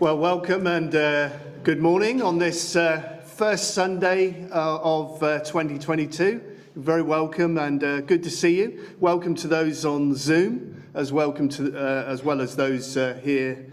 Well, welcome and uh, good morning on this uh, first Sunday uh, of uh, 2022. Very welcome and uh, good to see you. Welcome to those on Zoom, as welcome to uh, as well as those here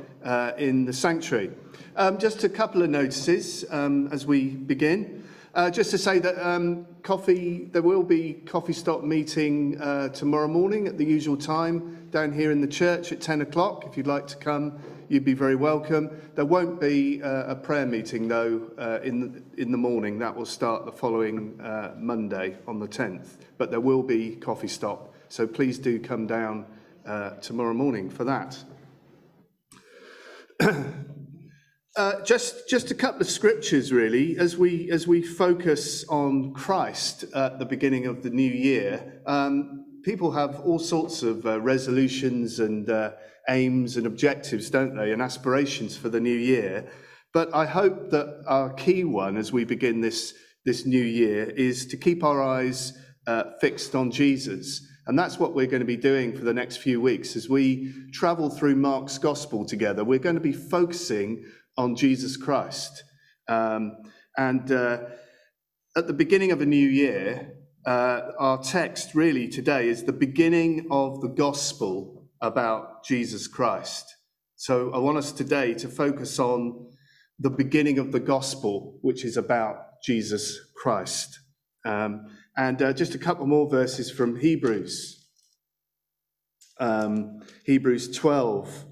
in the sanctuary. Um, just a couple of notices um, as we begin. Just to say that um, coffee, there will be coffee stop meeting tomorrow morning at the usual time down here in the church at 10 o'clock. If you'd like to come, you'd be very welcome. There won't be uh, a prayer meeting though uh, in the, in the morning. That will start the following uh, Monday on the 10th. But there will be coffee stop. So please do come down uh, tomorrow morning for that. Uh, just, just a couple of scriptures, really, as we as we focus on Christ at the beginning of the new year. Um, people have all sorts of uh, resolutions and uh, aims and objectives, don't they, and aspirations for the new year. But I hope that our key one as we begin this this new year is to keep our eyes uh, fixed on Jesus. And that's what we're going to be doing for the next few weeks as we travel through Mark's gospel together. We're going to be focusing on Jesus Christ. Um, and uh, at the beginning of a new year, uh, our text really today is the beginning of the gospel about Jesus Christ. So I want us today to focus on the beginning of the gospel, which is about Jesus Christ. Um, and uh, just a couple more verses from Hebrews. Um, Hebrews 12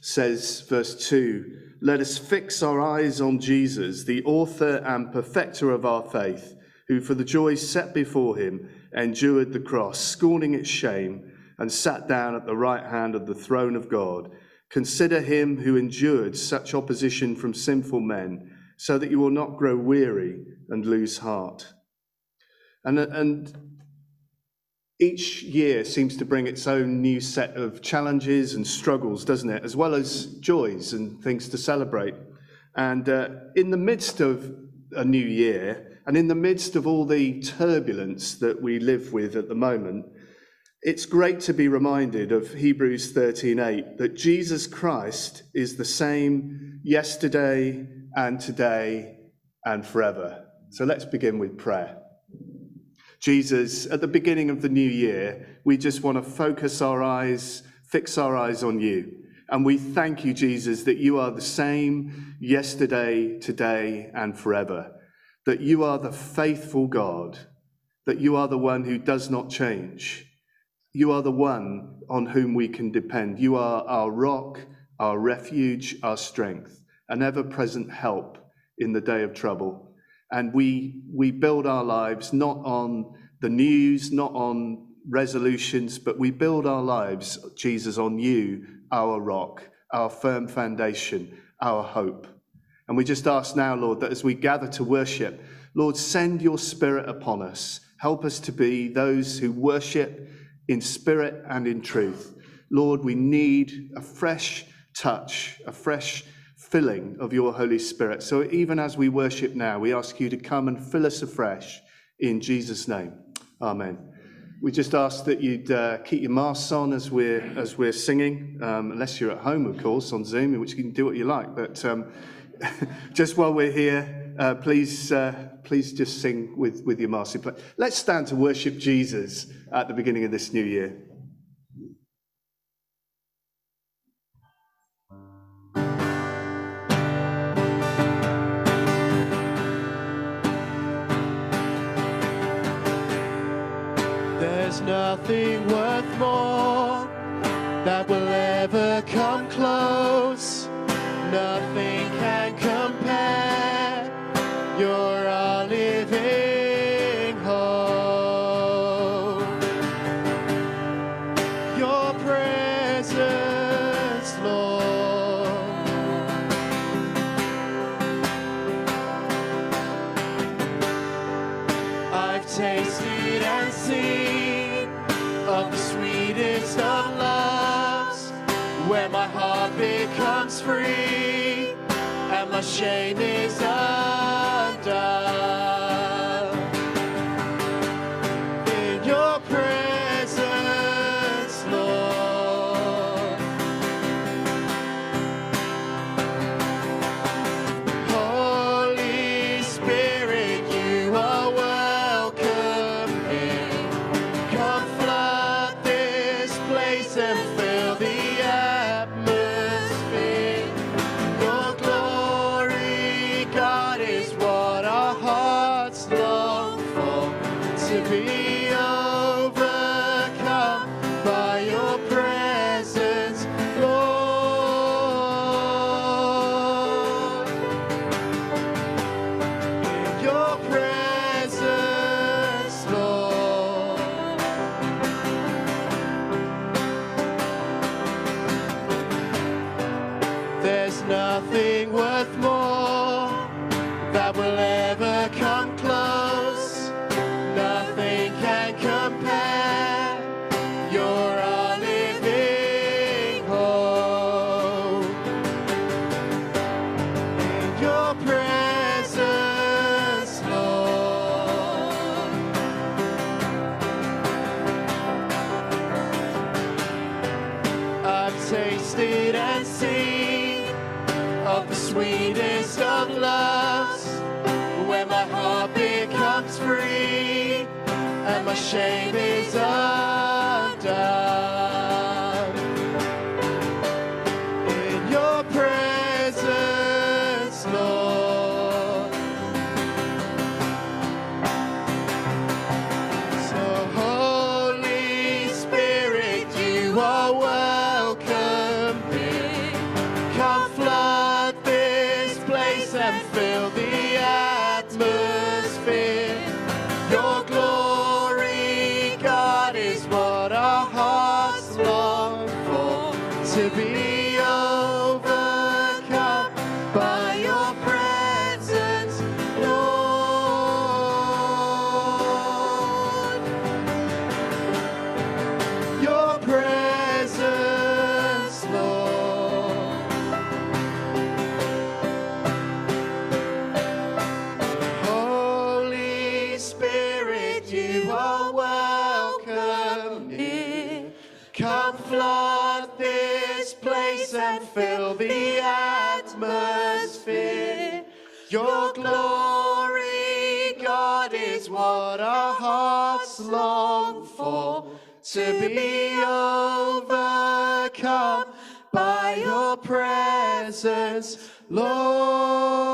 says, verse 2 let us fix our eyes on Jesus, the author and perfecter of our faith, who for the joy set before him endured the cross, scorning its shame, and sat down at the right hand of the throne of God. Consider him who endured such opposition from sinful men, so that you will not grow weary and lose heart. And, and each year seems to bring its own new set of challenges and struggles, doesn't it? As well as joys and things to celebrate. And uh, in the midst of a new year, and in the midst of all the turbulence that we live with at the moment, it's great to be reminded of Hebrews 13:8 that Jesus Christ is the same yesterday and today and forever. So let's begin with prayer. Jesus, at the beginning of the new year, we just want to focus our eyes, fix our eyes on you. And we thank you, Jesus, that you are the same yesterday, today, and forever. That you are the faithful God, that you are the one who does not change. You are the one on whom we can depend. You are our rock, our refuge, our strength, an ever present help in the day of trouble. And we, we build our lives not on the news, not on resolutions, but we build our lives, Jesus, on you, our rock, our firm foundation, our hope. And we just ask now, Lord, that as we gather to worship, Lord, send your spirit upon us. Help us to be those who worship in spirit and in truth. Lord, we need a fresh touch, a fresh filling of your Holy Spirit. So even as we worship now, we ask you to come and fill us afresh in Jesus' name. Amen. We just ask that you'd uh, keep your masks on as we're as we're singing, um, unless you're at home, of course, on Zoom, in which you can do what you like. But um, just while we're here, uh, please uh, please just sing with with your mask. Let's stand to worship Jesus at the beginning of this new year. There's nothing worth more that will ever come close. Nothing can compare. You're our where my heart becomes free and my shame is undone. Your glory, God, is what our hearts long for, to be overcome by your presence, Lord.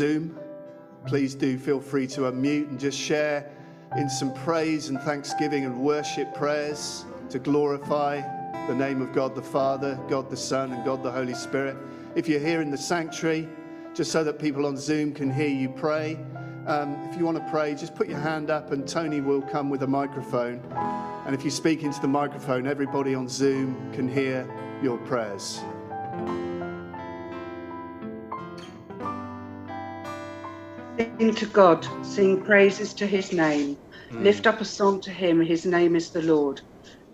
Zoom, please do feel free to unmute and just share in some praise and thanksgiving and worship prayers to glorify the name of God the Father, God the Son, and God the Holy Spirit. If you're here in the sanctuary, just so that people on Zoom can hear you pray, um, if you want to pray, just put your hand up and Tony will come with a microphone. And if you speak into the microphone, everybody on Zoom can hear your prayers. Sing to God, sing praises to his name. Hmm. Lift up a song to him, his name is the Lord.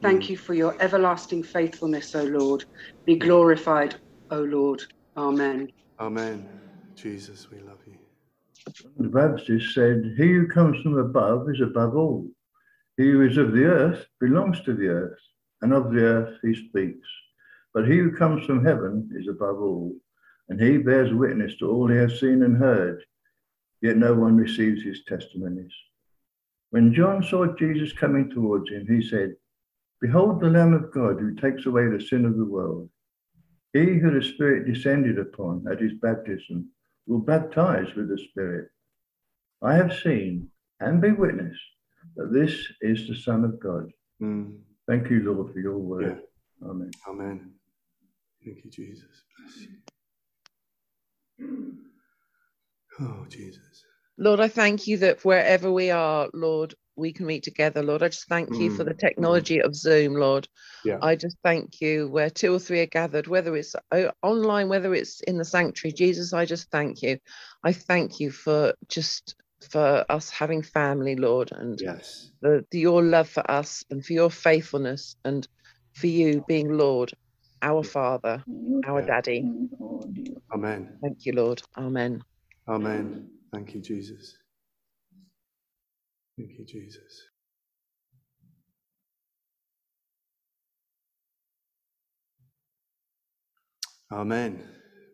Thank hmm. you for your everlasting faithfulness, O Lord. Be glorified, O Lord. Amen. Amen. Jesus, we love you. The Baptist said, He who comes from above is above all. He who is of the earth belongs to the earth, and of the earth he speaks. But he who comes from heaven is above all, and he bears witness to all he has seen and heard. Yet no one receives his testimonies. When John saw Jesus coming towards him, he said, Behold the Lamb of God who takes away the sin of the world. He who the Spirit descended upon at his baptism will baptize with the Spirit. I have seen and be witness that this is the Son of God. Mm. Thank you, Lord, for your word. Amen. Amen. Thank you, Jesus. Bless you. Oh, Jesus. Lord, I thank you that wherever we are, Lord, we can meet together, Lord. I just thank you for Mm, the technology of Zoom, Lord. Yeah. I just thank you where two or three are gathered, whether it's online, whether it's in the sanctuary. Jesus, I just thank you. I thank you for just for us having family, Lord, and Yes. the, the- your love for us and for your faithfulness and for you being Lord, our Father, our Yeah. Daddy. Amen. Thank you, Lord. Amen. Amen. Thank you, Jesus. Thank you, Jesus. Amen.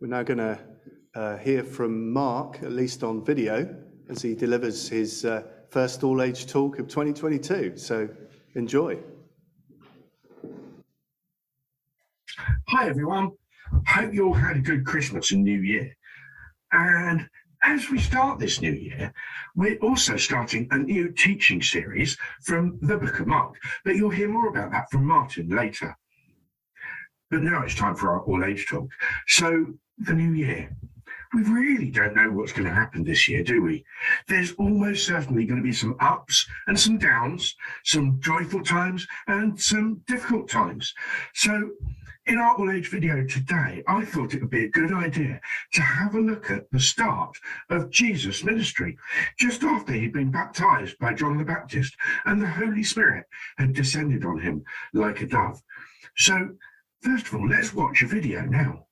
We're now going to uh, hear from Mark, at least on video, as he delivers his uh, first all age talk of 2022. So enjoy. Hi everyone. Hope you all had a good Christmas and New Year. And as we start this new year, we're also starting a new teaching series from the Book of Mark. But you'll hear more about that from Martin later. But now it's time for our all age talk. So, the new year. We really don't know what's going to happen this year, do we? There's almost certainly going to be some ups and some downs, some joyful times and some difficult times. So, in our all age video today, I thought it would be a good idea to have a look at the start of Jesus' ministry, just after he'd been baptized by John the Baptist and the Holy Spirit had descended on him like a dove. So, first of all, let's watch a video now.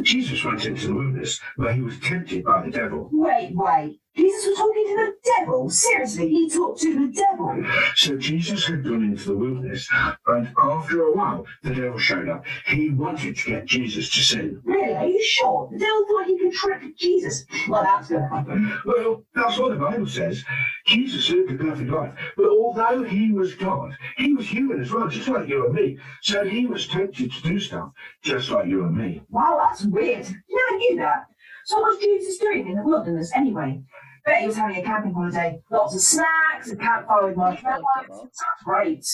Jesus went into the wilderness where he was tempted by the devil. Wait, wait. Jesus was talking to the devil? Seriously, he talked to the devil? So Jesus had gone into the wilderness, and after a while, the devil showed up. He wanted to get Jesus to sin. Really? Are you sure? The devil thought he could trick Jesus. Well, that's going to happen. Well, that's what the Bible says. Jesus lived a perfect life, but although he was God, he was human as well, just like you and me. So he was tempted to do stuff just like you and me. Wow, that's weird. You never knew that. So what was Jesus doing in the wilderness anyway? Bet he was having a camping holiday. Lots of snacks, a campfire with marshmallows. That's great.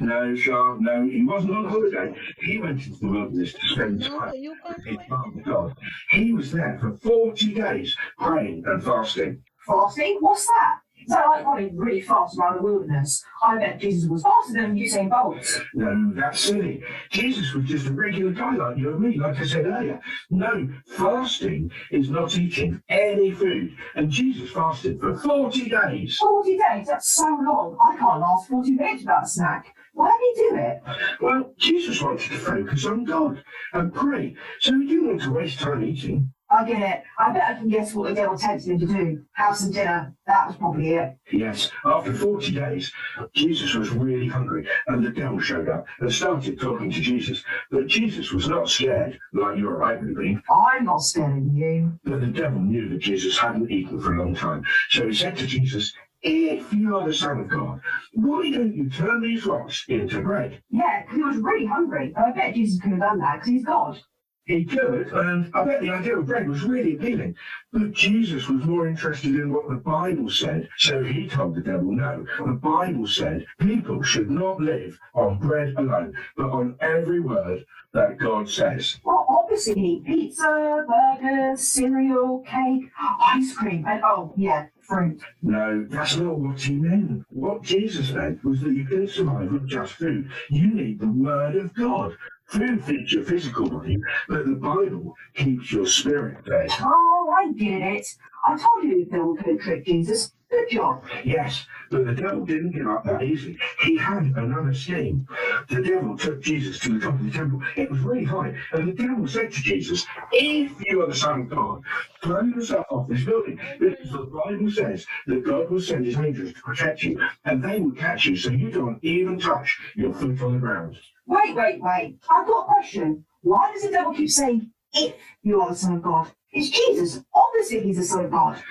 No, Sean, no, he wasn't on holiday. He went into the wilderness to spend time with his father God. He was there for 40 days praying and fasting. Fasting? What's that? That like running really fast around the wilderness? I bet Jesus was faster than Usain Bolt. No, that's silly. Jesus was just a regular guy like you and me, like I said earlier. No, fasting is not eating any food. And Jesus fasted for 40 days. 40 days? That's so long. I can't last 40 minutes without a snack. Why did he do it? Well, Jesus wanted to focus on God and pray, so he didn't want to waste time eating. I get it. I bet I can guess what the devil tempted him to do. Have some dinner. That was probably it. Yes, after 40 days, Jesus was really hungry, and the devil showed up and started talking to Jesus. But Jesus was not scared, like you or I would have been. I'm not scared of you. But the devil knew that Jesus hadn't eaten for a long time. So he said to Jesus, If you are the Son of God, why don't you turn these rocks into bread? Yeah, because he was really hungry. And I bet Jesus could have done that because he's God. He could, and I bet the idea of bread was really appealing. But Jesus was more interested in what the Bible said, so he told the devil no. The Bible said people should not live on bread alone, but on every word that God says. Well, obviously he eat pizza, burgers, cereal, cake, ice cream, and oh, yeah, fruit. No, that's not what he meant. What Jesus meant was that you can survive with just food. You need the Word of God. Food feeds your physical body, but the Bible keeps your spirit fed. Oh, I get it. I told you the devil could trick Jesus. Good job. Yes, but the devil didn't give up that easily. He had another scheme. The devil took Jesus to the top of the temple. It was really high, and the devil said to Jesus, If you are the Son of God, throw yourself off this building, because the Bible says that God will send his angels to protect you, and they will catch you so you don't even touch your foot on the ground. Wait, wait, wait. I've got a question. Why does the devil keep saying, if you are the Son of God? It's Jesus. Obviously, he's the Son of God.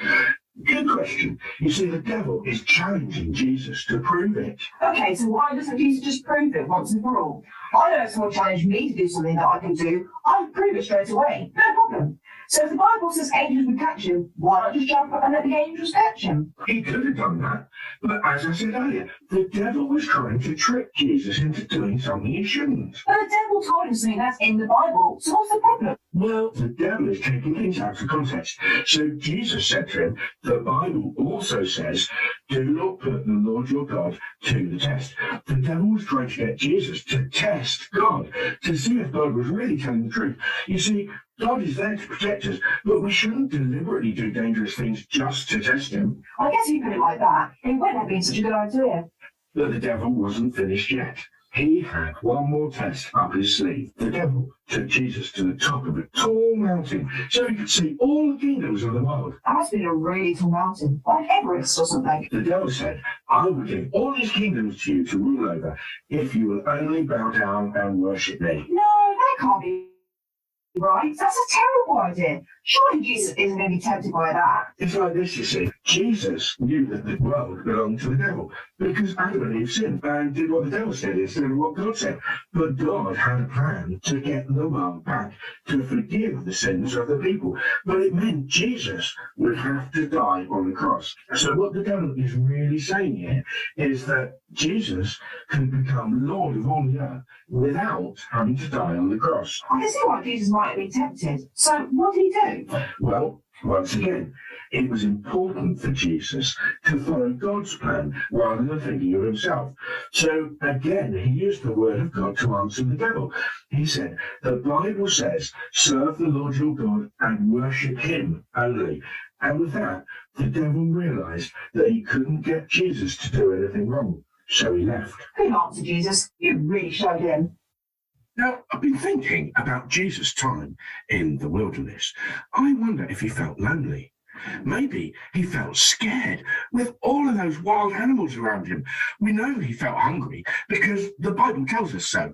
Good question. You see, the devil is challenging Jesus to prove it. Okay, so why doesn't Jesus just prove it once and for all? I know if someone challenged me to do something that I can do, I'd prove it straight away. No problem. So if the Bible says angels would catch him, why not just jump up and let the angels catch him? He could have done that, but as I said earlier, the devil was trying to trick Jesus into doing something he shouldn't. But the devil told him something that's in the Bible, so what's the problem? Well, the devil is taking things out of context. So Jesus said to him, the Bible also says, do not put the Lord your God to the test. The devil was trying to get Jesus to test God, to see if God was really telling the truth. You see, God is there to protect us, but we shouldn't deliberately do dangerous things just to test him. I guess if you put it like that, it wouldn't have been such a good idea. But the devil wasn't finished yet. He had one more test up his sleeve. The devil took Jesus to the top of a tall mountain so he could see all the kingdoms of the world. That must have been a really tall mountain, like Everest or something. The devil said, I will give all these kingdoms to you to rule over if you will only bow down and worship me. No, that can't be right. That's a terrible idea. Surely Jesus isn't going to be tempted by that. It's like this, you see. Jesus knew that the world belonged to the devil because Adam and Eve sinned and did what the devil said instead of what God said. But God had a plan to get the world back, to forgive the sins of the people. But it meant Jesus would have to die on the cross. So what the devil is really saying here is that Jesus can become Lord of all the earth without having to die on the cross. I can see why Jesus might have been tempted. So what did he do? Well, once again, it was important for Jesus to follow God's plan rather than thinking of himself. So again, he used the word of God to answer the devil. He said, The Bible says, serve the Lord your God and worship him only. And with that, the devil realized that he couldn't get Jesus to do anything wrong. So he left. Good answer, Jesus. You really showed him. Now, I've been thinking about Jesus' time in the wilderness. I wonder if he felt lonely. Maybe he felt scared with all of those wild animals around him. We know he felt hungry because the Bible tells us so.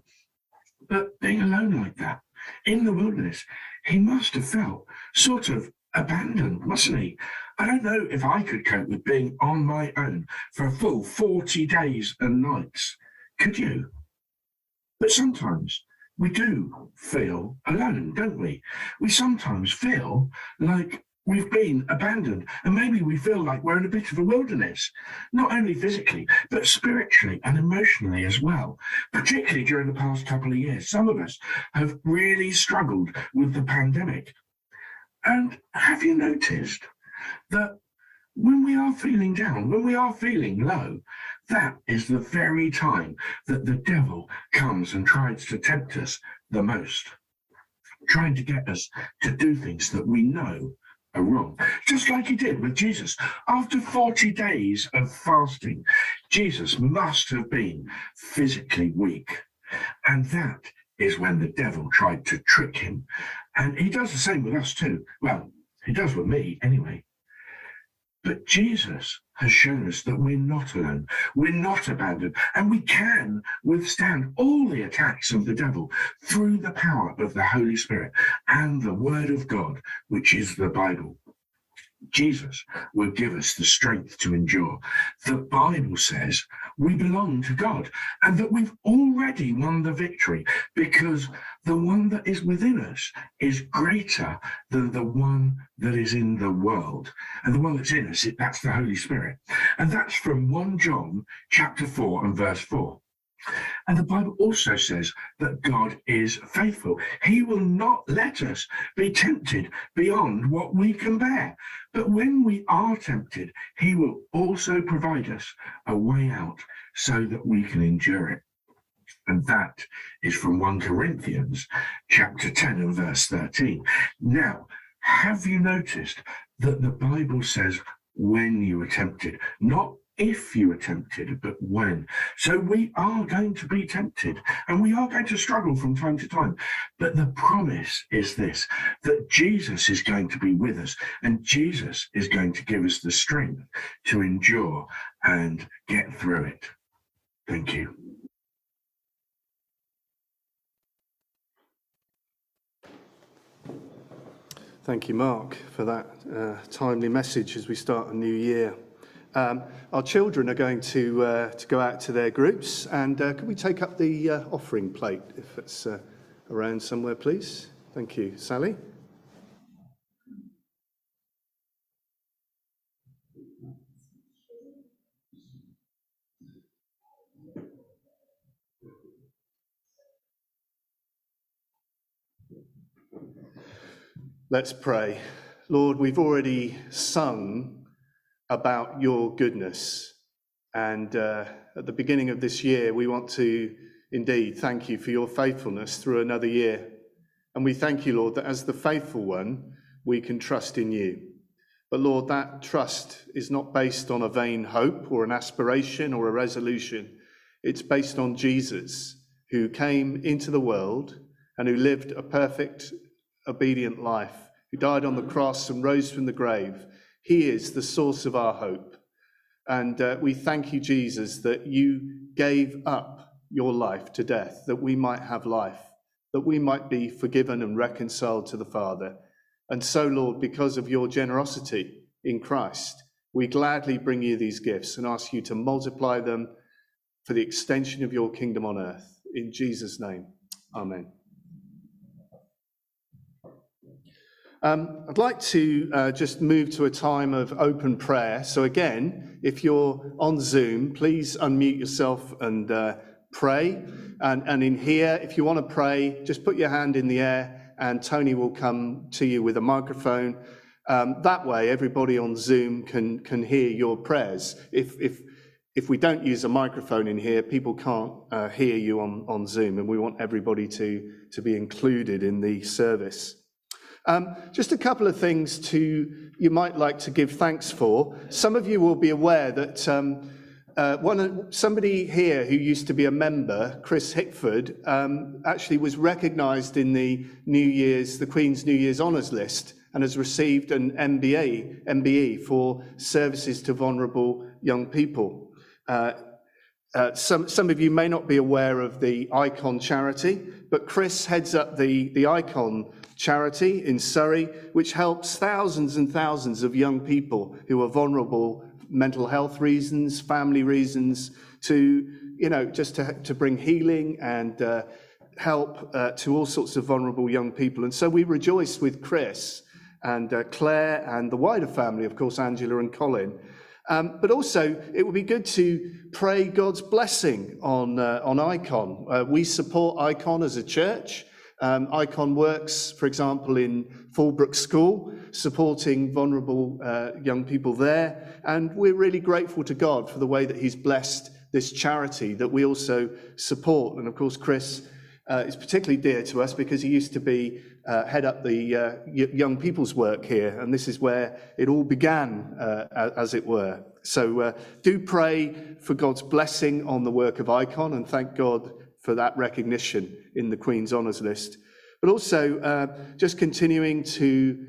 But being alone like that in the wilderness, he must have felt sort of abandoned, mustn't he? I don't know if I could cope with being on my own for a full 40 days and nights. Could you? But sometimes we do feel alone, don't we? We sometimes feel like we've been abandoned, and maybe we feel like we're in a bit of a wilderness, not only physically, but spiritually and emotionally as well. Particularly during the past couple of years, some of us have really struggled with the pandemic. And have you noticed that when we are feeling down, when we are feeling low, that is the very time that the devil comes and tries to tempt us the most, trying to get us to do things that we know are wrong. Just like he did with Jesus. After 40 days of fasting, Jesus must have been physically weak. And that is when the devil tried to trick him. And he does the same with us too. Well, he does with me anyway. But Jesus has shown us that we're not alone, we're not abandoned, and we can withstand all the attacks of the devil through the power of the Holy Spirit and the Word of God, which is the Bible. Jesus will give us the strength to endure. The Bible says we belong to God and that we've already won the victory because the one that is within us is greater than the one that is in the world. And the one that's in us, that's the Holy Spirit. And that's from 1 John chapter 4 and verse 4. And the Bible also says that God is faithful. He will not let us be tempted beyond what we can bear. But when we are tempted, He will also provide us a way out so that we can endure it. And that is from 1 Corinthians chapter 10 and verse 13. Now, have you noticed that the Bible says when you are tempted, not if you are tempted, but when. So we are going to be tempted and we are going to struggle from time to time. But the promise is this that Jesus is going to be with us and Jesus is going to give us the strength to endure and get through it. Thank you. Thank you, Mark, for that uh, timely message as we start a new year. Um, our children are going to, uh, to go out to their groups, and uh, can we take up the uh, offering plate if it's uh, around somewhere, please? Thank you. Sally? Let's pray. Lord, we've already sung about your goodness. And uh, at the beginning of this year, we want to indeed thank you for your faithfulness through another year. And we thank you, Lord, that as the faithful one, we can trust in you. But Lord, that trust is not based on a vain hope or an aspiration or a resolution. It's based on Jesus, who came into the world and who lived a perfect, obedient life, who died on the cross and rose from the grave. He is the source of our hope. And uh, we thank you, Jesus, that you gave up your life to death, that we might have life, that we might be forgiven and reconciled to the Father. And so, Lord, because of your generosity in Christ, we gladly bring you these gifts and ask you to multiply them for the extension of your kingdom on earth. In Jesus' name, amen. Um, I'd like to uh, just move to a time of open prayer. So, again, if you're on Zoom, please unmute yourself and uh, pray. And, and in here, if you want to pray, just put your hand in the air and Tony will come to you with a microphone. Um, that way, everybody on Zoom can, can hear your prayers. If, if, if we don't use a microphone in here, people can't uh, hear you on, on Zoom, and we want everybody to, to be included in the service. Um, just a couple of things to you might like to give thanks for. Some of you will be aware that um, uh, one somebody here who used to be a member, Chris Hickford, um, actually was recognised in the New Year's, the Queen's New Year's Honours List, and has received an MBA, MBE for services to vulnerable young people. Uh, uh, some, some of you may not be aware of the Eikon charity, but Chris heads up the, the Eikon charity in Surrey, which helps thousands and thousands of young people who are vulnerable, mental health reasons, family reasons, to, you know, just to, to bring healing and uh, help uh, to all sorts of vulnerable young people. And so we rejoice with Chris and uh, Claire and the wider family, of course, Angela and Colin, um, but also, it would be good to pray God's blessing on, uh, on Eikon. Uh, we support Eikon as a church. Um, ICON works, for example, in Fullbrook School, supporting vulnerable uh, young people there. And we're really grateful to God for the way that He's blessed this charity that we also support. And of course, Chris uh, is particularly dear to us because he used to be uh, head up the uh, young people's work here, and this is where it all began, uh, as it were. So uh, do pray for God's blessing on the work of Eikon, and thank God for that recognition in the Queen's Honours List. But also uh, just continuing to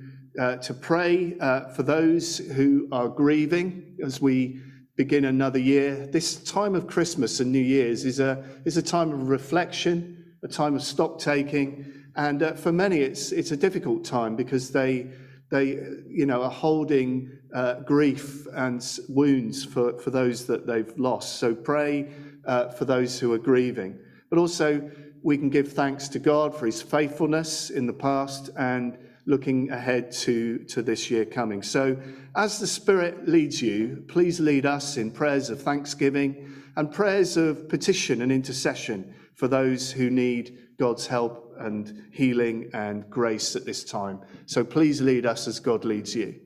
to pray for those who are grieving as we begin another year. This time of Christmas and New Year's is a is a time of reflection a time of stock taking. And uh, for many, it's, it's a difficult time because they, they you know, are holding uh, grief and wounds for, for those that they've lost. So pray uh, for those who are grieving. But also, we can give thanks to God for his faithfulness in the past and looking ahead to, to this year coming. So, as the Spirit leads you, please lead us in prayers of thanksgiving and prayers of petition and intercession for those who need God's help and healing and grace at this time. So please lead us as God leads you.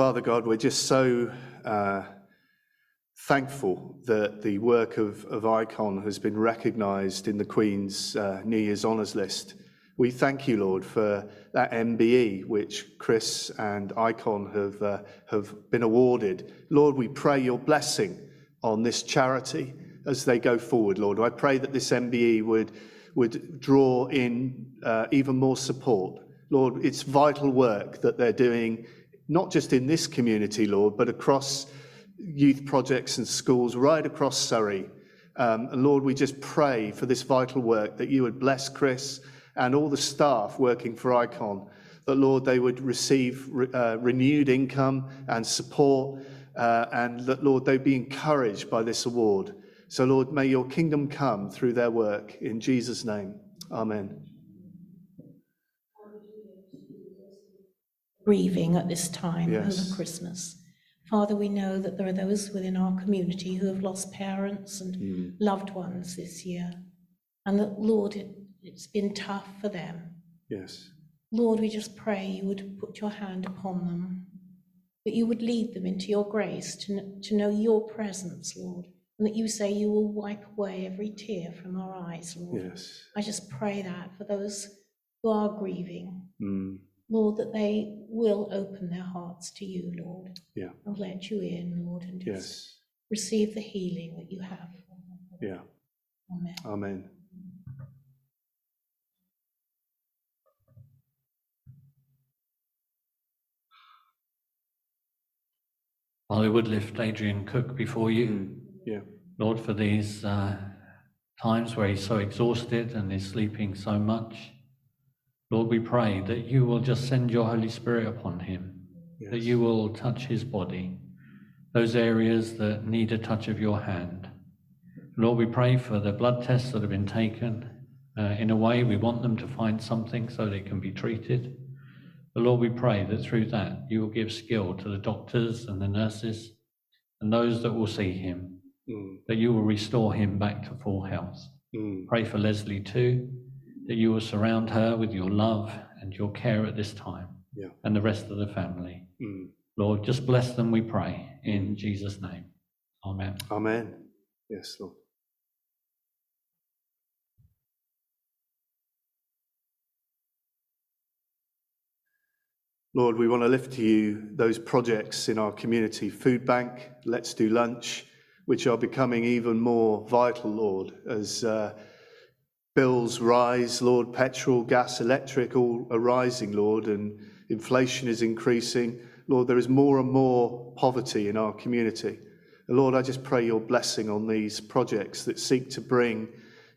Father God, we're just so uh, thankful that the work of, of Eikon has been recognised in the Queen's uh, New Year's Honours List. We thank you, Lord, for that MBE which Chris and Eikon have, uh, have been awarded. Lord, we pray your blessing on this charity as they go forward, Lord. I pray that this MBE would, would draw in uh, even more support. Lord, it's vital work that they're doing not just in this community, Lord, but across youth projects and schools right across Surrey. Um, and Lord, we just pray for this vital work that you would bless Chris and all the staff working for Eikon, that Lord, they would receive re- uh, renewed income and support, uh, and that Lord, they'd be encouraged by this award. So, Lord, may your kingdom come through their work. In Jesus' name, amen. Grieving at this time Yes. over Christmas. Father, we know that there are those within our community who have lost parents and Mm. loved ones this year. And that, Lord, it, it's been tough for them. Yes. Lord, we just pray you would put your hand upon them, that you would lead them into your grace to, to know your presence, Lord, and that you say you will wipe away every tear from our eyes, Lord. Yes. I just pray that for those who are grieving, Mm. Lord, that they will open their hearts to you, Lord. Yeah. And let you in, Lord, and just Yes. receive the healing that you have. Yeah. Amen. Amen. I would lift Adrian Cook before you, Mm. Yeah. Lord, for these uh, times where he's so exhausted and is sleeping so much. Lord, we pray that you will just send your Holy Spirit upon him, that you will touch his body, those areas that need a touch of your hand. Lord, we pray for the blood tests that have been taken. Uh, in a way, we want them to find something so they can be treated. But Lord, we pray that through that you will give skill to the doctors and the nurses and those that will see him, Mm. that you will restore him back to full health. Mm. Pray for Leslie too, that you will surround her with your love and your care at this time, Yeah. and the rest of the family. Mm. Lord, just bless them, we pray, in Jesus' name. Amen. Amen. Yes, Lord. Lord, we want to lift to you those projects in our community Food Bank, Let's Do Lunch, which are becoming even more vital, Lord, as uh, bills rise, Lord, petrol, gas, electric, all are rising, Lord, and inflation is increasing. Lord, there is more and more poverty in our community. And Lord, I just pray your blessing on these projects that seek to bring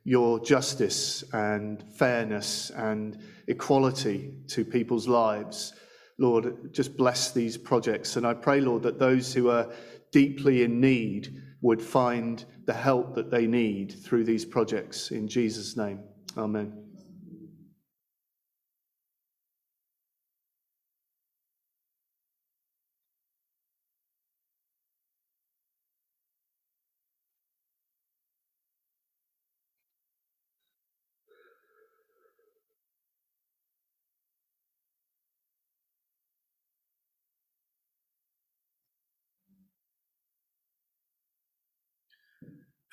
your justice and fairness and equality to people's lives. Lord, just bless these projects. And I pray, Lord, that those who are deeply in need would find the help that they need through these projects. In Jesus' name, amen.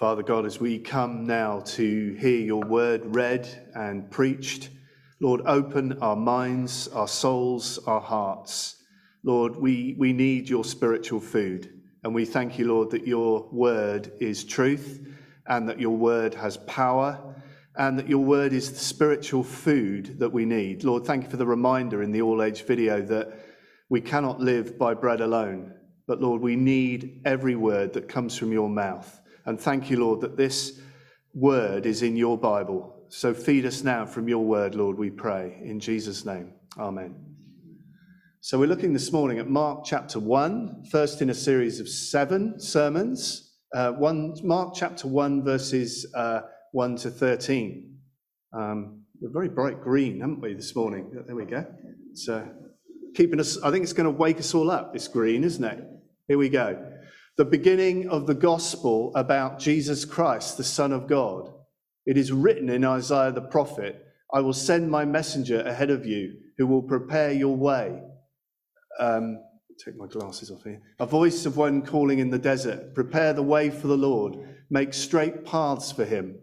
Father God, as we come now to hear your word read and preached, Lord, open our minds, our souls, our hearts. Lord, we, we need your spiritual food. And we thank you, Lord, that your word is truth and that your word has power and that your word is the spiritual food that we need. Lord, thank you for the reminder in the all age video that we cannot live by bread alone, but Lord, we need every word that comes from your mouth. And thank you, Lord, that this word is in your Bible. So feed us now from your word, Lord, we pray. In Jesus' name, amen. So we're looking this morning at Mark chapter 1, first in a series of seven sermons. Uh, one, Mark chapter 1, verses uh, 1 to 13. Um, we're very bright green, haven't we, this morning? There we go. So keeping us, I think it's going to wake us all up, this green, isn't it? Here we go. The beginning of the gospel about Jesus Christ, the Son of God. It is written in Isaiah the prophet, I will send my messenger ahead of you who will prepare your way. Um, take my glasses off here. A voice of one calling in the desert, prepare the way for the Lord, make straight paths for him.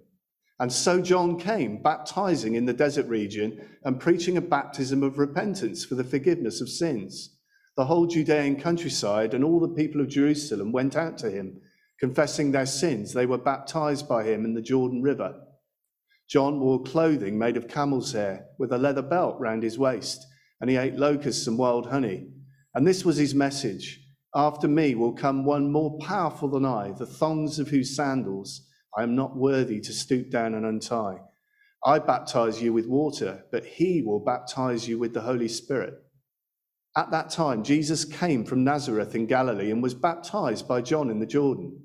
And so John came, baptizing in the desert region and preaching a baptism of repentance for the forgiveness of sins. The whole Judean countryside and all the people of Jerusalem went out to him, confessing their sins. They were baptized by him in the Jordan River. John wore clothing made of camel's hair with a leather belt round his waist, and he ate locusts and wild honey. And this was his message After me will come one more powerful than I, the thongs of whose sandals I am not worthy to stoop down and untie. I baptize you with water, but he will baptize you with the Holy Spirit. At that time, Jesus came from Nazareth in Galilee and was baptized by John in the Jordan.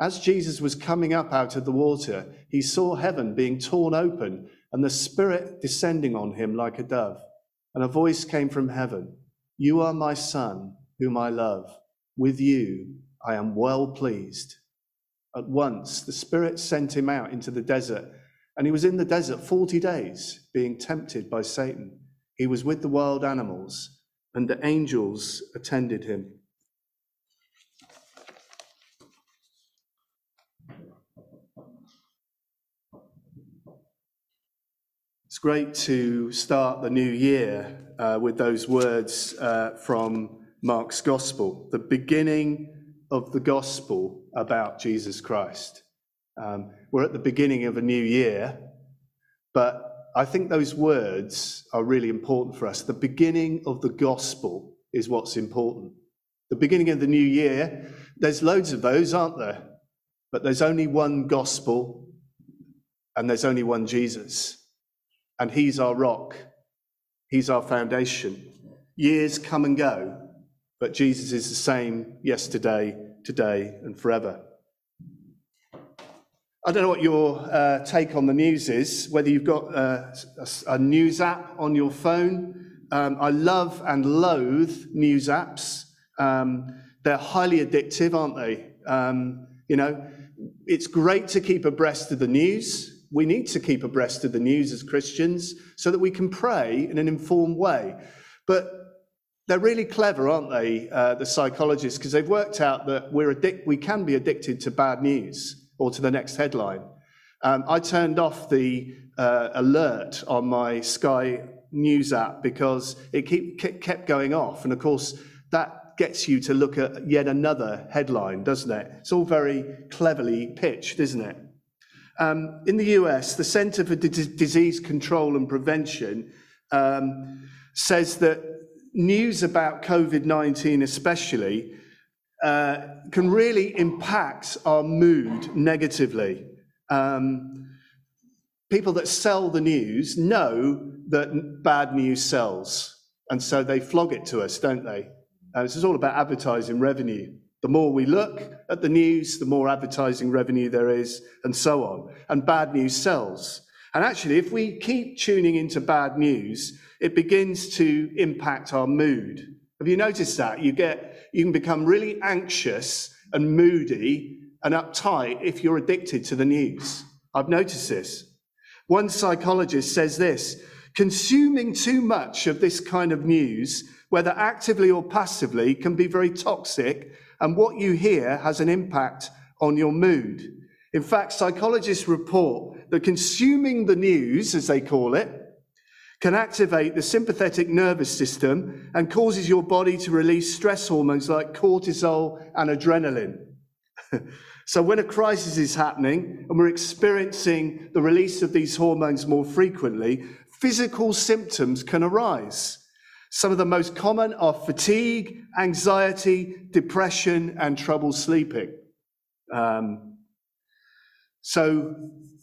As Jesus was coming up out of the water, he saw heaven being torn open and the Spirit descending on him like a dove. And a voice came from heaven You are my Son, whom I love. With you I am well pleased. At once the Spirit sent him out into the desert, and he was in the desert 40 days, being tempted by Satan. He was with the wild animals, and the angels attended him. It's great to start the new year uh, with those words uh, from Mark's Gospel, the beginning of the Gospel about Jesus Christ. Um, we're at the beginning of a new year, but I think those words are really important for us. The beginning of the Gospel is what's important. The beginning of the new year, there's loads of those, aren't there? But there's only one Gospel and there's only one Jesus and He's our rock, He's our foundation. Years come and go, but Jesus is the same yesterday, today, and forever. I don't know what your uh, take on the news is, whether you've got uh, a, a, news app on your phone. Um, I love and loathe news apps. Um, they're highly addictive, aren't they? Um, you know, it's great to keep abreast of the news, we need to keep abreast of the news as Christians so that we can pray in an informed way. But they're really clever, aren't they, uh, the psychologists, because they've worked out that we're addic- we can be addicted to bad news or to the next headline. Um, I turned off the uh, alert on my Sky News app because it keep, kept going off. And of course, that gets you to look at yet another headline, doesn't it? It's all very cleverly pitched, isn't it? Um, in the US, the Center for D- Disease Control and Prevention um, says that news about COVID 19, especially, uh, can really impact our mood negatively. Um, people that sell the news know that bad news sells, and so they flog it to us, don't they? Uh, this is all about advertising revenue. The more we look at the news, the more advertising revenue there is, and so on. And bad news sells. And actually, if we keep tuning into bad news, it begins to impact our mood. Have you noticed that? You get, you can become really anxious and moody and uptight if you're addicted to the news. I've noticed this. One psychologist says this consuming too much of this kind of news, whether actively or passively, can be very toxic and what you hear has an impact on your mood. In fact, psychologists report that consuming the news, as they call it, can activate the sympathetic nervous system and causes your body to release stress hormones like cortisol and adrenaline. so, when a crisis is happening and we're experiencing the release of these hormones more frequently, physical symptoms can arise. Some of the most common are fatigue, anxiety, depression, and trouble sleeping. Um, so,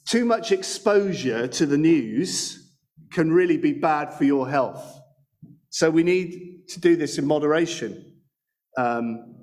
too much exposure to the news can really be bad for your health. So, we need to do this in moderation. Um,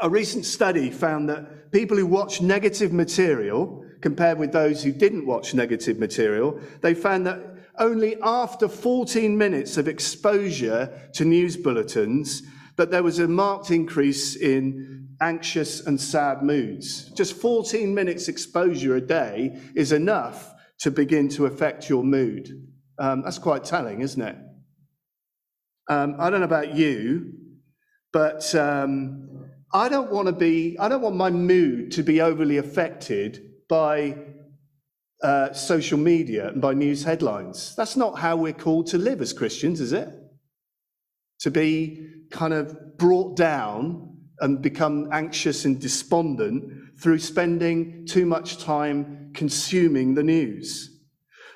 a recent study found that people who watch negative material compared with those who didn't watch negative material, they found that only after 14 minutes of exposure to news bulletins that there was a marked increase in anxious and sad moods. Just 14 minutes exposure a day is enough to begin to affect your mood. Um, that's quite telling, isn't it? Um, I don't know about you, but um, I don't want to be, I don't want my mood to be overly affected by uh, social media and by news headlines. That's not how we're called to live as Christians, is it? To be kind of brought down and become anxious and despondent through spending too much time consuming the news.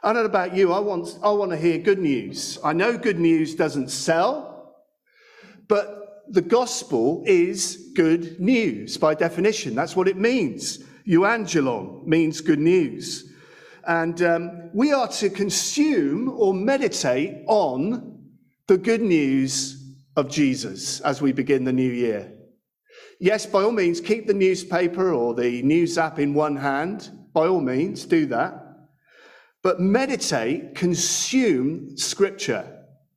I don't know about you, I want, I want to hear good news. I know good news doesn't sell, But the gospel is good news by definition. That's what it means. Euangelion means good news. And um, we are to consume or meditate on the good news of Jesus as we begin the new year. Yes, by all means, keep the newspaper or the news app in one hand. By all means, do that. But meditate, consume scripture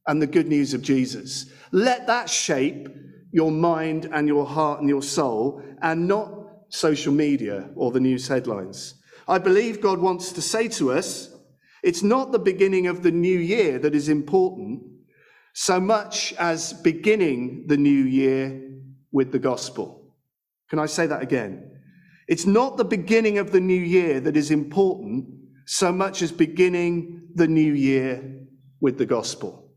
and the good news of Jesus. Let that shape your mind and your heart and your soul and not social media or the news headlines. I believe God wants to say to us it's not the beginning of the new year that is important so much as beginning the new year with the gospel. Can I say that again? It's not the beginning of the new year that is important so much as beginning the new year with the gospel.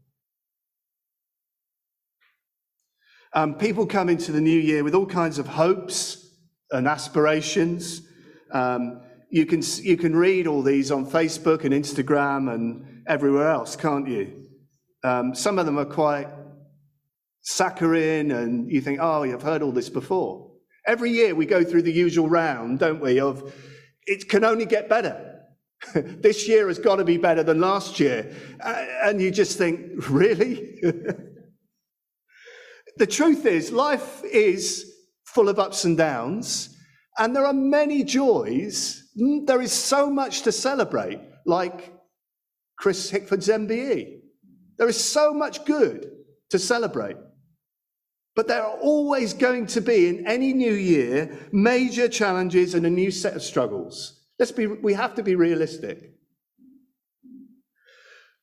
Um, people come into the new year with all kinds of hopes and aspirations. Um, you can you can read all these on Facebook and Instagram and everywhere else, can't you? Um, some of them are quite saccharine, and you think, oh, you've heard all this before. Every year we go through the usual round, don't we? Of it can only get better. this year has got to be better than last year, and you just think, really? the truth is, life is full of ups and downs, and there are many joys. Mm, There is so much to celebrate, like Chris Hickford's MBE. There is so much good to celebrate. But there are always going to be, in any new year, major challenges and a new set of struggles. Let's be, we have to be realistic.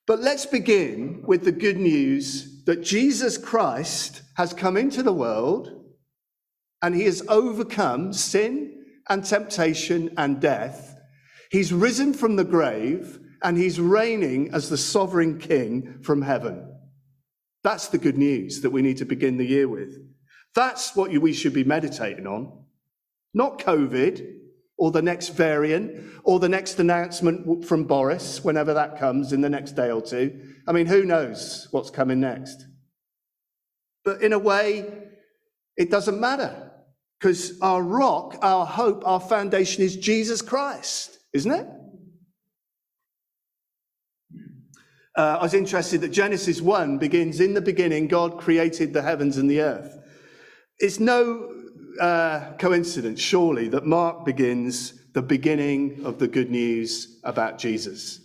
But let's begin with the good news that Jesus Christ has come into the world and he has overcome sin and temptation and death. He's risen from the grave and he's reigning as the sovereign king from heaven. That's the good news that we need to begin the year with. That's what we should be meditating on, not COVID or the next variant or the next announcement from Boris, whenever that comes in the next day or two. I mean, who knows what's coming next? But in a way, it doesn't matter because our rock, our hope, our foundation is Jesus Christ, isn't it? Uh, I was interested that Genesis 1 begins In the beginning, God created the heavens and the earth. It's no uh, coincidence, surely, that Mark begins the beginning of the good news about Jesus.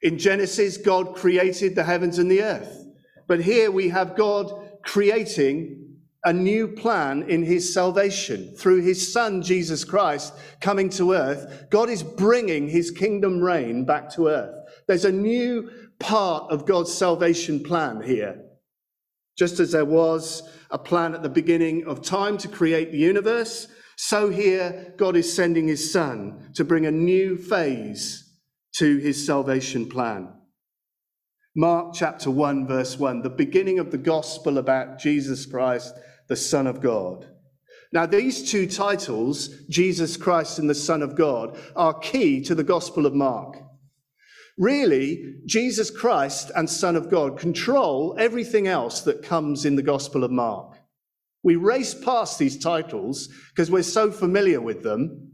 In Genesis, God created the heavens and the earth. But here we have God creating a new plan in his salvation through his son, Jesus Christ, coming to earth. God is bringing his kingdom reign back to earth. There's a new part of God's salvation plan here. Just as there was a plan at the beginning of time to create the universe, so here God is sending his son to bring a new phase to his salvation plan. Mark chapter 1, verse 1, the beginning of the gospel about Jesus Christ, the Son of God. Now, these two titles, Jesus Christ and the Son of God, are key to the gospel of Mark. Really, Jesus Christ and Son of God control everything else that comes in the Gospel of Mark. We race past these titles because we're so familiar with them.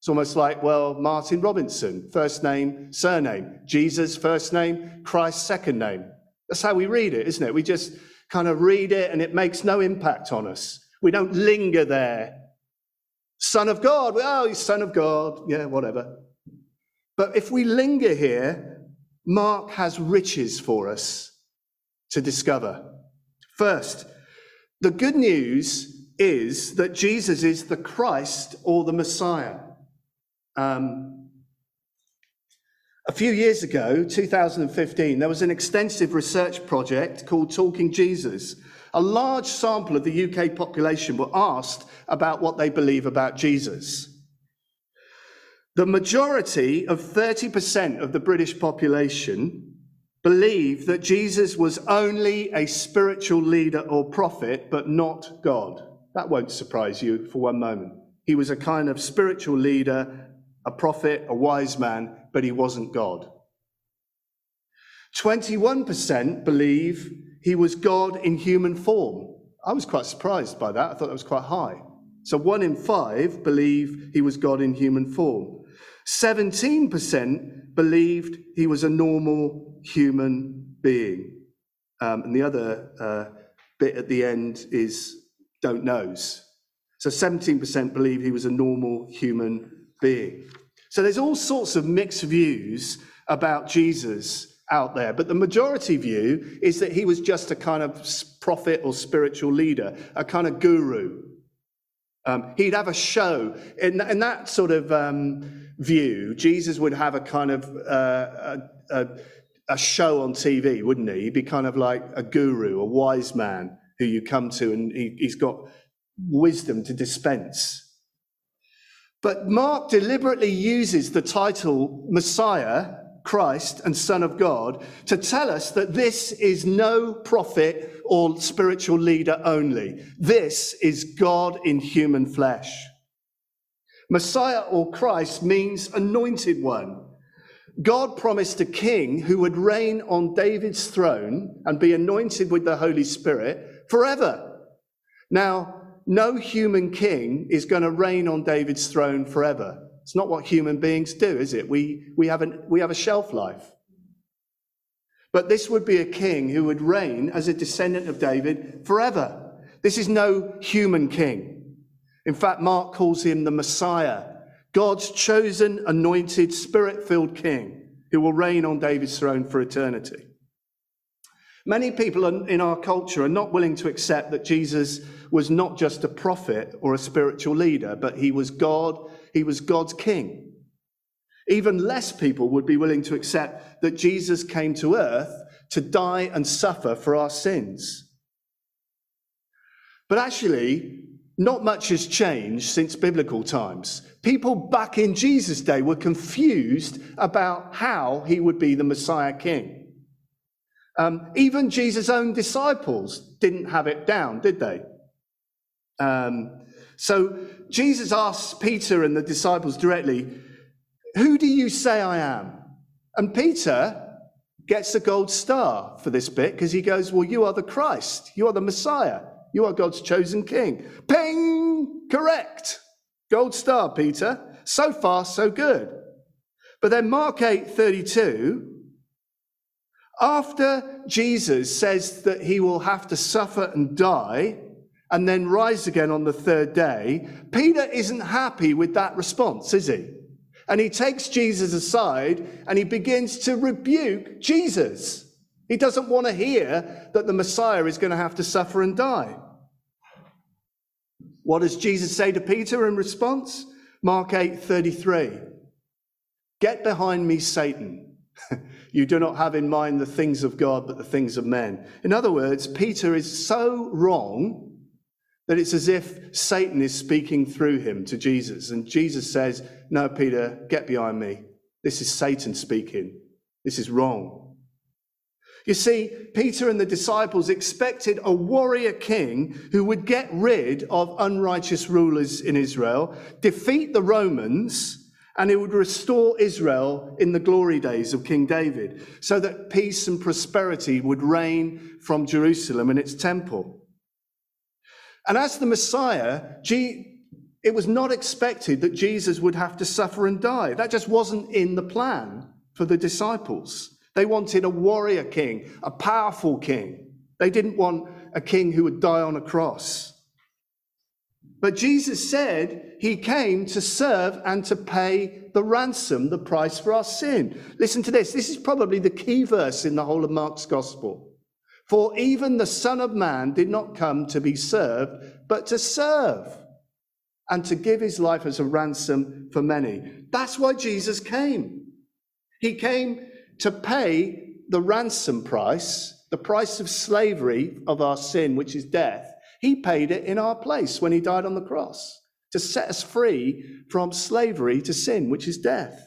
It's almost like, well, Martin Robinson, first name, surname. Jesus, first name, Christ, second name. That's how we read it, isn't it? We just kind of read it and it makes no impact on us. We don't linger there. Son of God, oh, he's Son of God. Yeah, whatever. But if we linger here, Mark has riches for us to discover. First, the good news is that Jesus is the Christ or the Messiah. Um, a few years ago, 2015, there was an extensive research project called Talking Jesus. A large sample of the UK population were asked about what they believe about Jesus. The majority of 30% of the British population believe that Jesus was only a spiritual leader or prophet, but not God. That won't surprise you for one moment. He was a kind of spiritual leader, a prophet, a wise man, but he wasn't God. 21% believe he was God in human form. I was quite surprised by that. I thought that was quite high. So one in five believe he was God in human form. 17% believed he was a normal human being. Um, and the other uh, bit at the end is don't knows. So 17% believe he was a normal human being. So there's all sorts of mixed views about Jesus out there, but the majority view is that he was just a kind of prophet or spiritual leader, a kind of guru. Um, he'd have a show. In, in that sort of um, view, Jesus would have a kind of uh, a, a, a show on TV, wouldn't he? He'd be kind of like a guru, a wise man who you come to, and he, he's got wisdom to dispense. But Mark deliberately uses the title Messiah, Christ, and Son of God to tell us that this is no prophet or spiritual leader only. This is God in human flesh. Messiah or Christ means anointed one. God promised a king who would reign on David's throne and be anointed with the Holy Spirit forever. Now, no human king is going to reign on David's throne forever. It's not what human beings do, is it? We, we, have, an, we have a shelf life. But this would be a king who would reign as a descendant of David forever. This is no human king. In fact, Mark calls him the Messiah, God's chosen, anointed, spirit filled king who will reign on David's throne for eternity. Many people in our culture are not willing to accept that Jesus was not just a prophet or a spiritual leader, but he was God, he was God's king. Even less people would be willing to accept that Jesus came to earth to die and suffer for our sins. But actually, not much has changed since biblical times. People back in Jesus' day were confused about how he would be the Messiah king. Um, even Jesus' own disciples didn't have it down, did they? Um, so Jesus asks Peter and the disciples directly, Who do you say I am? And Peter gets a gold star for this bit because he goes, Well, you are the Christ. You are the Messiah. You are God's chosen king. Ping! Correct. Gold star, Peter. So far, so good. But then Mark 8 32 after Jesus says that he will have to suffer and die and then rise again on the third day, Peter isn't happy with that response, is he? And he takes Jesus aside and he begins to rebuke Jesus. He doesn't want to hear that the Messiah is going to have to suffer and die. What does Jesus say to Peter in response? Mark 8 33. Get behind me, Satan. You do not have in mind the things of God, but the things of men. In other words, Peter is so wrong that it's as if Satan is speaking through him to Jesus. And Jesus says, No, Peter, get behind me. This is Satan speaking. This is wrong. You see, Peter and the disciples expected a warrior king who would get rid of unrighteous rulers in Israel, defeat the Romans, and it would restore Israel in the glory days of King David, so that peace and prosperity would reign from Jerusalem and its temple. And as the Messiah, it was not expected that Jesus would have to suffer and die. That just wasn't in the plan for the disciples. They wanted a warrior king, a powerful king. They didn't want a king who would die on a cross. But Jesus said he came to serve and to pay the ransom, the price for our sin. Listen to this. This is probably the key verse in the whole of Mark's gospel. For even the Son of Man did not come to be served, but to serve and to give his life as a ransom for many. That's why Jesus came. He came to pay the ransom price, the price of slavery of our sin, which is death he paid it in our place when he died on the cross to set us free from slavery to sin, which is death.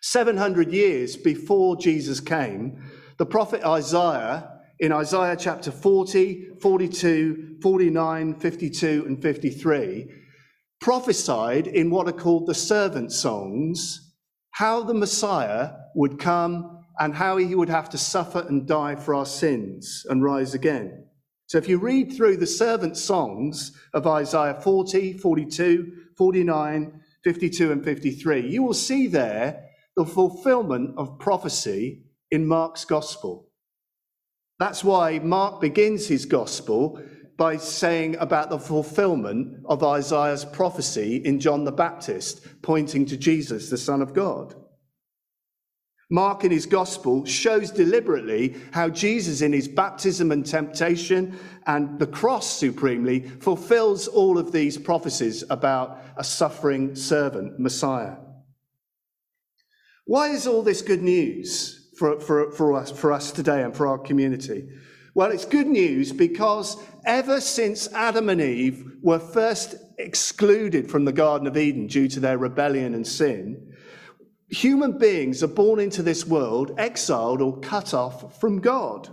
700 years before Jesus came, the prophet Isaiah, in Isaiah chapter 40, 42, 49, 52, and 53, prophesied in what are called the servant songs how the Messiah would come and how he would have to suffer and die for our sins and rise again. So if you read through the servant songs of Isaiah 40, 42, 49, 52, and 53, you will see there the fulfillment of prophecy in Mark's gospel. That's why Mark begins his gospel by saying about the fulfillment of Isaiah's prophecy in John the Baptist, pointing to Jesus, the Son of God. Mark in his gospel shows deliberately how Jesus, in his baptism and temptation and the cross supremely, fulfills all of these prophecies about a suffering servant, Messiah. Why is all this good news for, for, for, us, for us today and for our community? Well, it's good news because ever since Adam and Eve were first excluded from the Garden of Eden due to their rebellion and sin, human beings are born into this world exiled or cut off from God.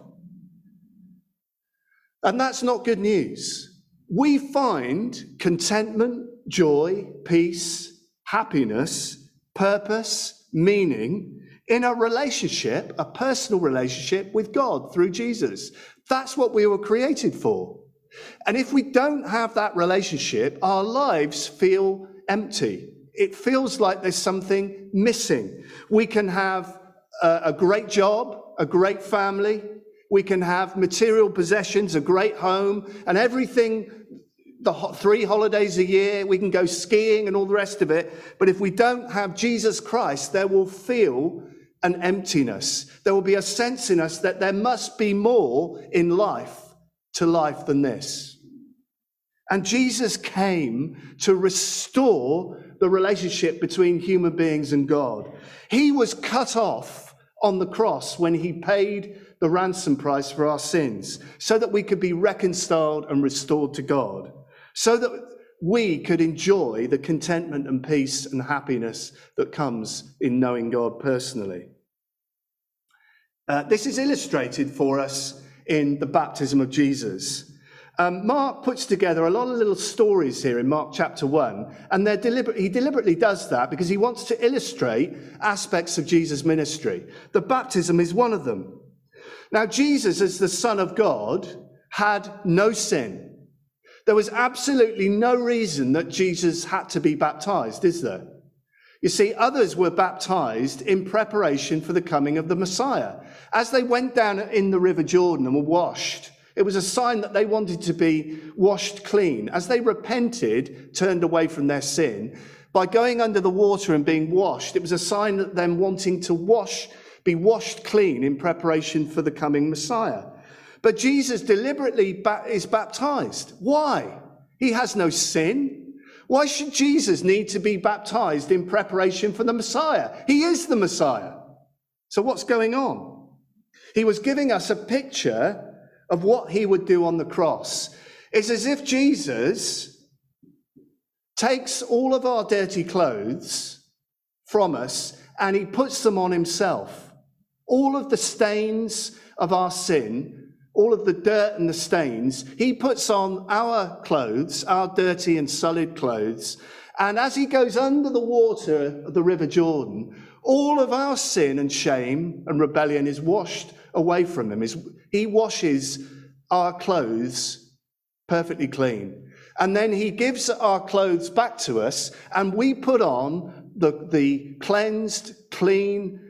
And that's not good news. We find contentment, joy, peace, happiness, purpose, meaning in a relationship, a personal relationship with God through Jesus. That's what we were created for. And if we don't have that relationship, our lives feel empty. It feels like there's something missing. We can have a, a great job, a great family, we can have material possessions, a great home, and everything the three holidays a year, we can go skiing and all the rest of it. But if we don't have Jesus Christ, there will feel an emptiness. There will be a sense in us that there must be more in life to life than this. And Jesus came to restore the relationship between human beings and God. He was cut off on the cross when he paid the ransom price for our sins so that we could be reconciled and restored to God, so that we could enjoy the contentment and peace and happiness that comes in knowing God personally. Uh, this is illustrated for us in the baptism of Jesus. Um, Mark puts together a lot of little stories here in Mark chapter 1, and they're deliber- he deliberately does that because he wants to illustrate aspects of Jesus' ministry. The baptism is one of them. Now, Jesus, as the Son of God, had no sin. There was absolutely no reason that Jesus had to be baptized, is there? You see, others were baptized in preparation for the coming of the Messiah. As they went down in the River Jordan and were washed, it was a sign that they wanted to be washed clean. As they repented, turned away from their sin, by going under the water and being washed, it was a sign that them wanting to wash, be washed clean in preparation for the coming Messiah. But Jesus deliberately is baptized. Why? He has no sin. Why should Jesus need to be baptized in preparation for the Messiah? He is the Messiah. So what's going on? He was giving us a picture of what he would do on the cross. It's as if Jesus takes all of our dirty clothes from us and he puts them on himself. All of the stains of our sin all of the dirt and the stains, he puts on our clothes, our dirty and sullied clothes. And as he goes under the water of the River Jordan, all of our sin and shame and rebellion is washed away from him. He washes our clothes perfectly clean. And then he gives our clothes back to us, and we put on the, the cleansed, clean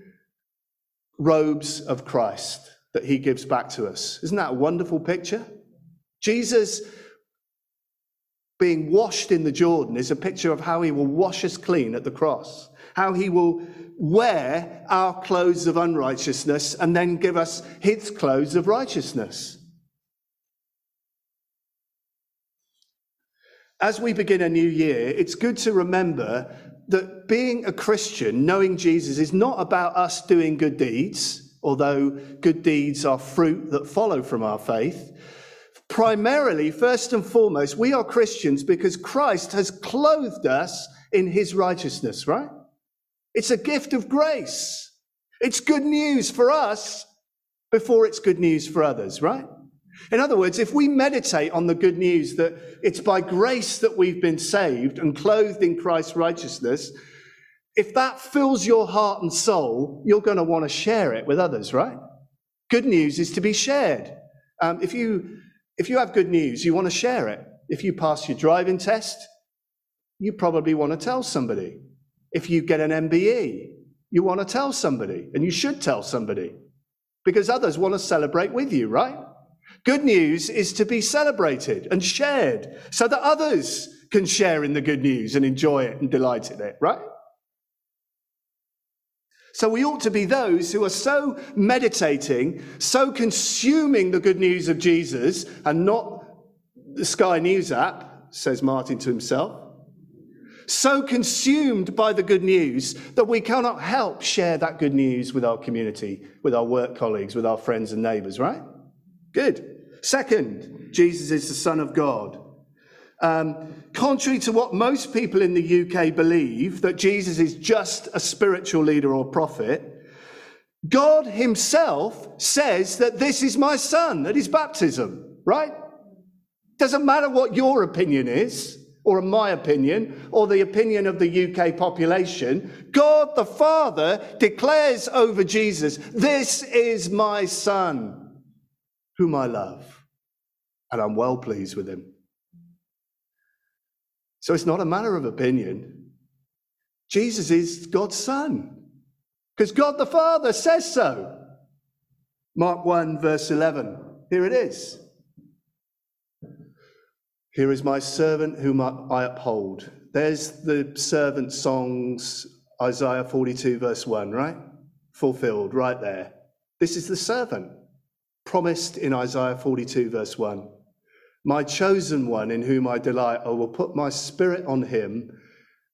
robes of Christ that he gives back to us. Isn't that a wonderful picture? Jesus being washed in the Jordan is a picture of how he will wash us clean at the cross, how he will wear our clothes of unrighteousness and then give us his clothes of righteousness. As we begin a new year, it's good to remember that being a Christian, knowing Jesus, is not about us doing good deeds although good deeds are fruit that follow from our faith. Primarily, first and foremost, we are Christians because Christ has clothed us in his righteousness, right? It's a gift of grace. It's good news for us before it's good news for others, right? In other words, if we meditate on the good news that it's by grace that we've been saved and clothed in Christ's righteousness, if that fills your heart and soul, you're going to want to share it with others, right? Good news is to be shared. Um, if you if you have good news, you want to share it. If you pass your driving test, you probably want to tell somebody. If you get an MBE, you want to tell somebody, and you should tell somebody because others want to celebrate with you, right? Good news is to be celebrated and shared so that others can share in the good news and enjoy it and delight in it, right? So we ought to be those who are so meditating, so consuming the good news of Jesus and not the Sky News app, says Martin to himself. So consumed by the good news that we cannot help share that good news with our community, with our work colleagues, with our friends and neighbors, right? Good. Second, Jesus is the Son of God. Um, contrary to what most people in the UK believe, that Jesus is just a spiritual leader or prophet, God Himself says that this is my Son at His baptism, right? Doesn't matter what your opinion is, or my opinion, or the opinion of the UK population. God the Father declares over Jesus, This is my Son, whom I love, and I'm well pleased with Him. So it's not a matter of opinion. Jesus is God's Son because God the Father says so. Mark 1, verse 11. Here it is. Here is my servant whom I uphold. There's the servant songs, Isaiah 42, verse 1, right? Fulfilled right there. This is the servant promised in Isaiah 42, verse 1. My chosen one in whom I delight, I will put my spirit on him,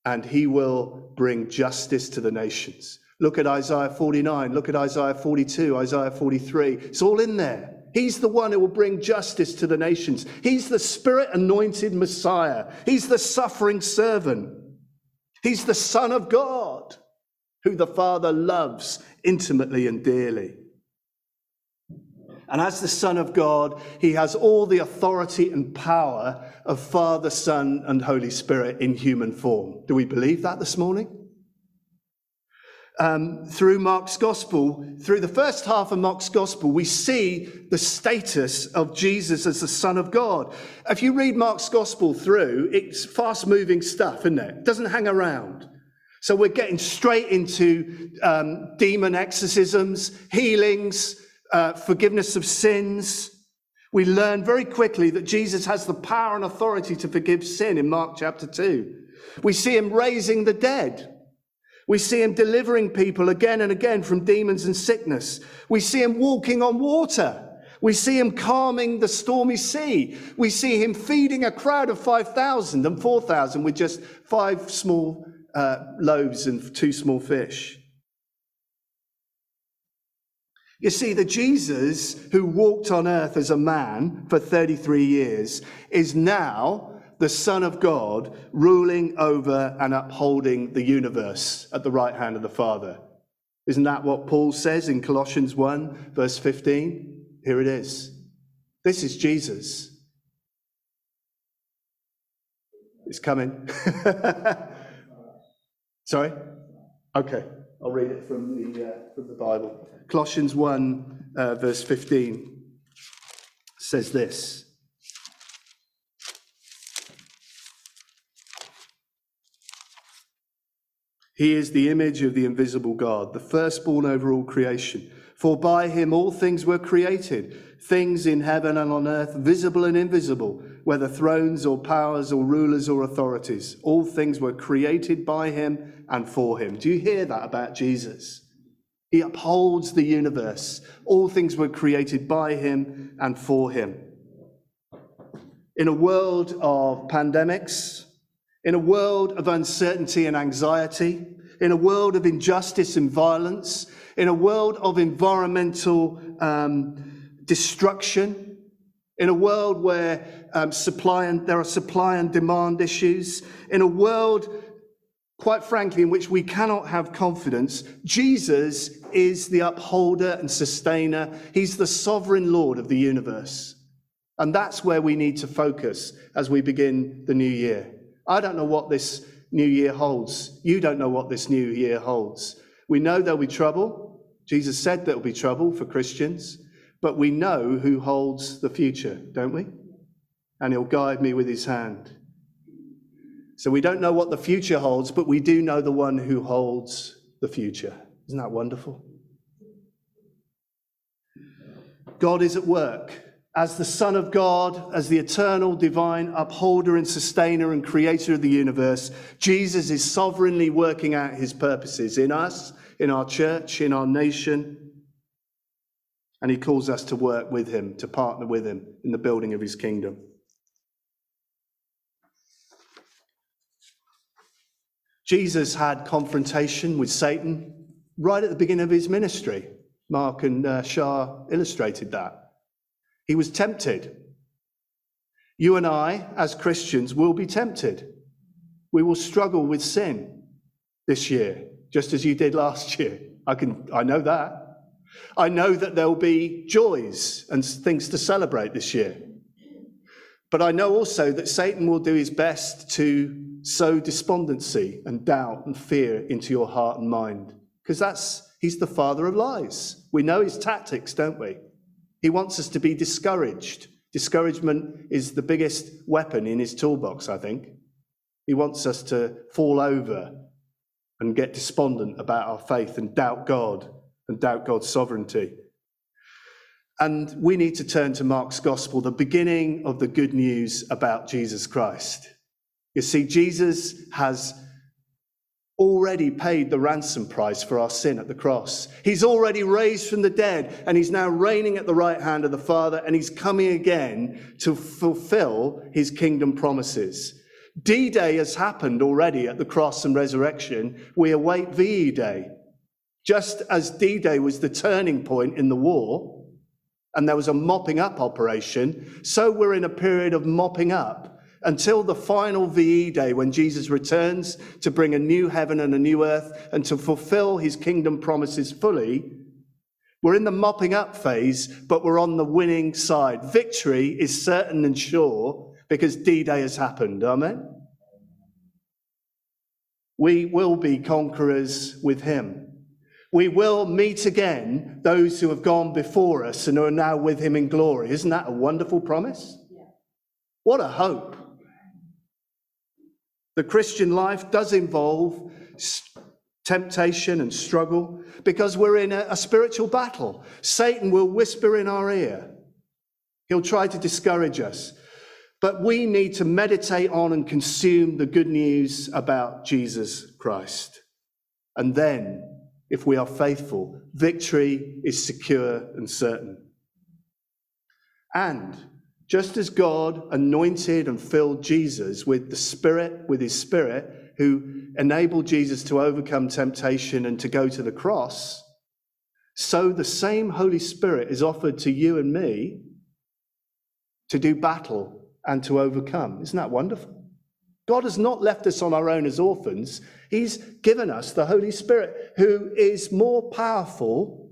and he will bring justice to the nations. Look at Isaiah 49, look at Isaiah 42, Isaiah 43. It's all in there. He's the one who will bring justice to the nations. He's the spirit anointed Messiah. He's the suffering servant. He's the Son of God, who the Father loves intimately and dearly. And as the Son of God, he has all the authority and power of Father, Son, and Holy Spirit in human form. Do we believe that this morning? Um, through Mark's Gospel, through the first half of Mark's Gospel, we see the status of Jesus as the Son of God. If you read Mark's Gospel through, it's fast moving stuff, isn't it? It doesn't hang around. So we're getting straight into um, demon exorcisms, healings, uh, forgiveness of sins. We learn very quickly that Jesus has the power and authority to forgive sin in Mark chapter 2. We see him raising the dead. We see him delivering people again and again from demons and sickness. We see him walking on water. We see him calming the stormy sea. We see him feeding a crowd of 5,000 and 4,000 with just five small uh, loaves and two small fish. You see, the Jesus who walked on earth as a man for 33 years is now the Son of God ruling over and upholding the universe at the right hand of the Father. Isn't that what Paul says in Colossians 1, verse 15? Here it is. This is Jesus. It's coming. Sorry? Okay, I'll read it from the, uh, from the Bible. Colossians 1, uh, verse 15 says this. He is the image of the invisible God, the firstborn over all creation. For by him all things were created, things in heaven and on earth, visible and invisible, whether thrones or powers or rulers or authorities. All things were created by him and for him. Do you hear that about Jesus? He upholds the universe. All things were created by him and for him. In a world of pandemics, in a world of uncertainty and anxiety, in a world of injustice and violence, in a world of environmental um, destruction, in a world where um, supply and there are supply and demand issues, in a world, quite frankly, in which we cannot have confidence, Jesus is the upholder and sustainer. He's the sovereign Lord of the universe. And that's where we need to focus as we begin the new year. I don't know what this new year holds. You don't know what this new year holds. We know there'll be trouble. Jesus said there'll be trouble for Christians, but we know who holds the future, don't we? And he'll guide me with his hand. So we don't know what the future holds, but we do know the one who holds the future. Isn't that wonderful? God is at work. As the Son of God, as the eternal, divine upholder and sustainer and creator of the universe, Jesus is sovereignly working out his purposes in us, in our church, in our nation. And he calls us to work with him, to partner with him in the building of his kingdom. Jesus had confrontation with Satan right at the beginning of his ministry. Mark and uh, Shah illustrated that. He was tempted. You and I, as Christians, will be tempted. We will struggle with sin this year, just as you did last year. I, can, I know that. I know that there will be joys and things to celebrate this year. But I know also that Satan will do his best to sow despondency and doubt and fear into your heart and mind, because that's he's the father of lies. We know his tactics, don't we? He wants us to be discouraged. Discouragement is the biggest weapon in his toolbox, I think. He wants us to fall over and get despondent about our faith and doubt God and doubt God's sovereignty. And we need to turn to Mark's gospel, the beginning of the good news about Jesus Christ. You see, Jesus has already paid the ransom price for our sin at the cross. He's already raised from the dead, and he's now reigning at the right hand of the Father, and he's coming again to fulfill his kingdom promises. D Day has happened already at the cross and resurrection. We await VE Day. Just as D Day was the turning point in the war, and there was a mopping up operation, so we're in a period of mopping up until the final VE day when Jesus returns to bring a new heaven and a new earth and to fulfill his kingdom promises fully. We're in the mopping up phase, but we're on the winning side. Victory is certain and sure because D Day has happened. Amen. We will be conquerors with him. We will meet again those who have gone before us and who are now with him in glory. Isn't that a wonderful promise? What a hope. The Christian life does involve temptation and struggle because we're in a, a, spiritual battle. Satan will whisper in our ear, he'll try to discourage us. But we need to meditate on and consume the good news about Jesus Christ. And then, if we are faithful, victory is secure and certain. And just as God anointed and filled Jesus with the Spirit, with his Spirit, who enabled Jesus to overcome temptation and to go to the cross, so the same Holy Spirit is offered to you and me to do battle and to overcome. Isn't that wonderful? God has not left us on our own as orphans. He's given us the Holy Spirit, who is more powerful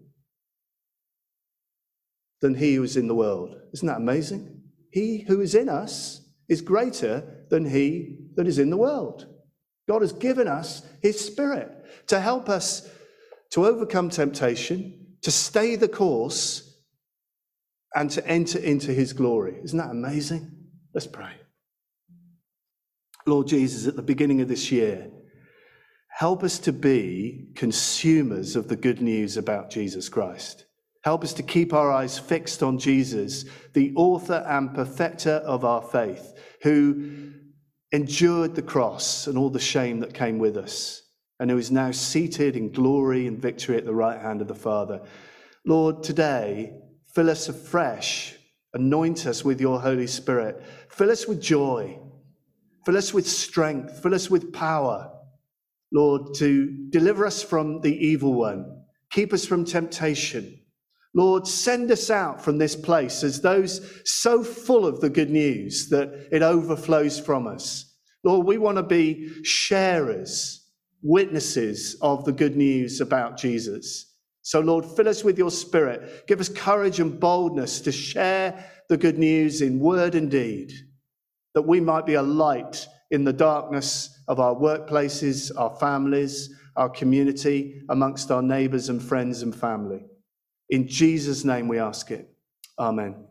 than he who is in the world. Isn't that amazing? He who is in us is greater than he that is in the world. God has given us his spirit to help us to overcome temptation, to stay the course, and to enter into his glory. Isn't that amazing? Let's pray. Lord Jesus, at the beginning of this year, help us to be consumers of the good news about Jesus Christ. Help us to keep our eyes fixed on Jesus, the author and perfecter of our faith, who endured the cross and all the shame that came with us, and who is now seated in glory and victory at the right hand of the Father. Lord, today, fill us afresh, anoint us with your Holy Spirit, fill us with joy, fill us with strength, fill us with power, Lord, to deliver us from the evil one, keep us from temptation Lord, send us out from this place as those so full of the good news that it overflows from us. Lord, we want to be sharers, witnesses of the good news about Jesus. So, Lord, fill us with your spirit. Give us courage and boldness to share the good news in word and deed, that we might be a light in the darkness of our workplaces, our families, our community, amongst our neighbors and friends and family. In Jesus' name we ask it. Amen.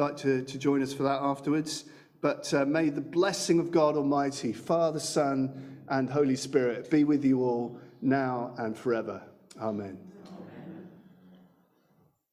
like to, to join us for that afterwards. But uh, may the blessing of God Almighty, Father, Son, and Holy Spirit be with you all now and forever. Amen.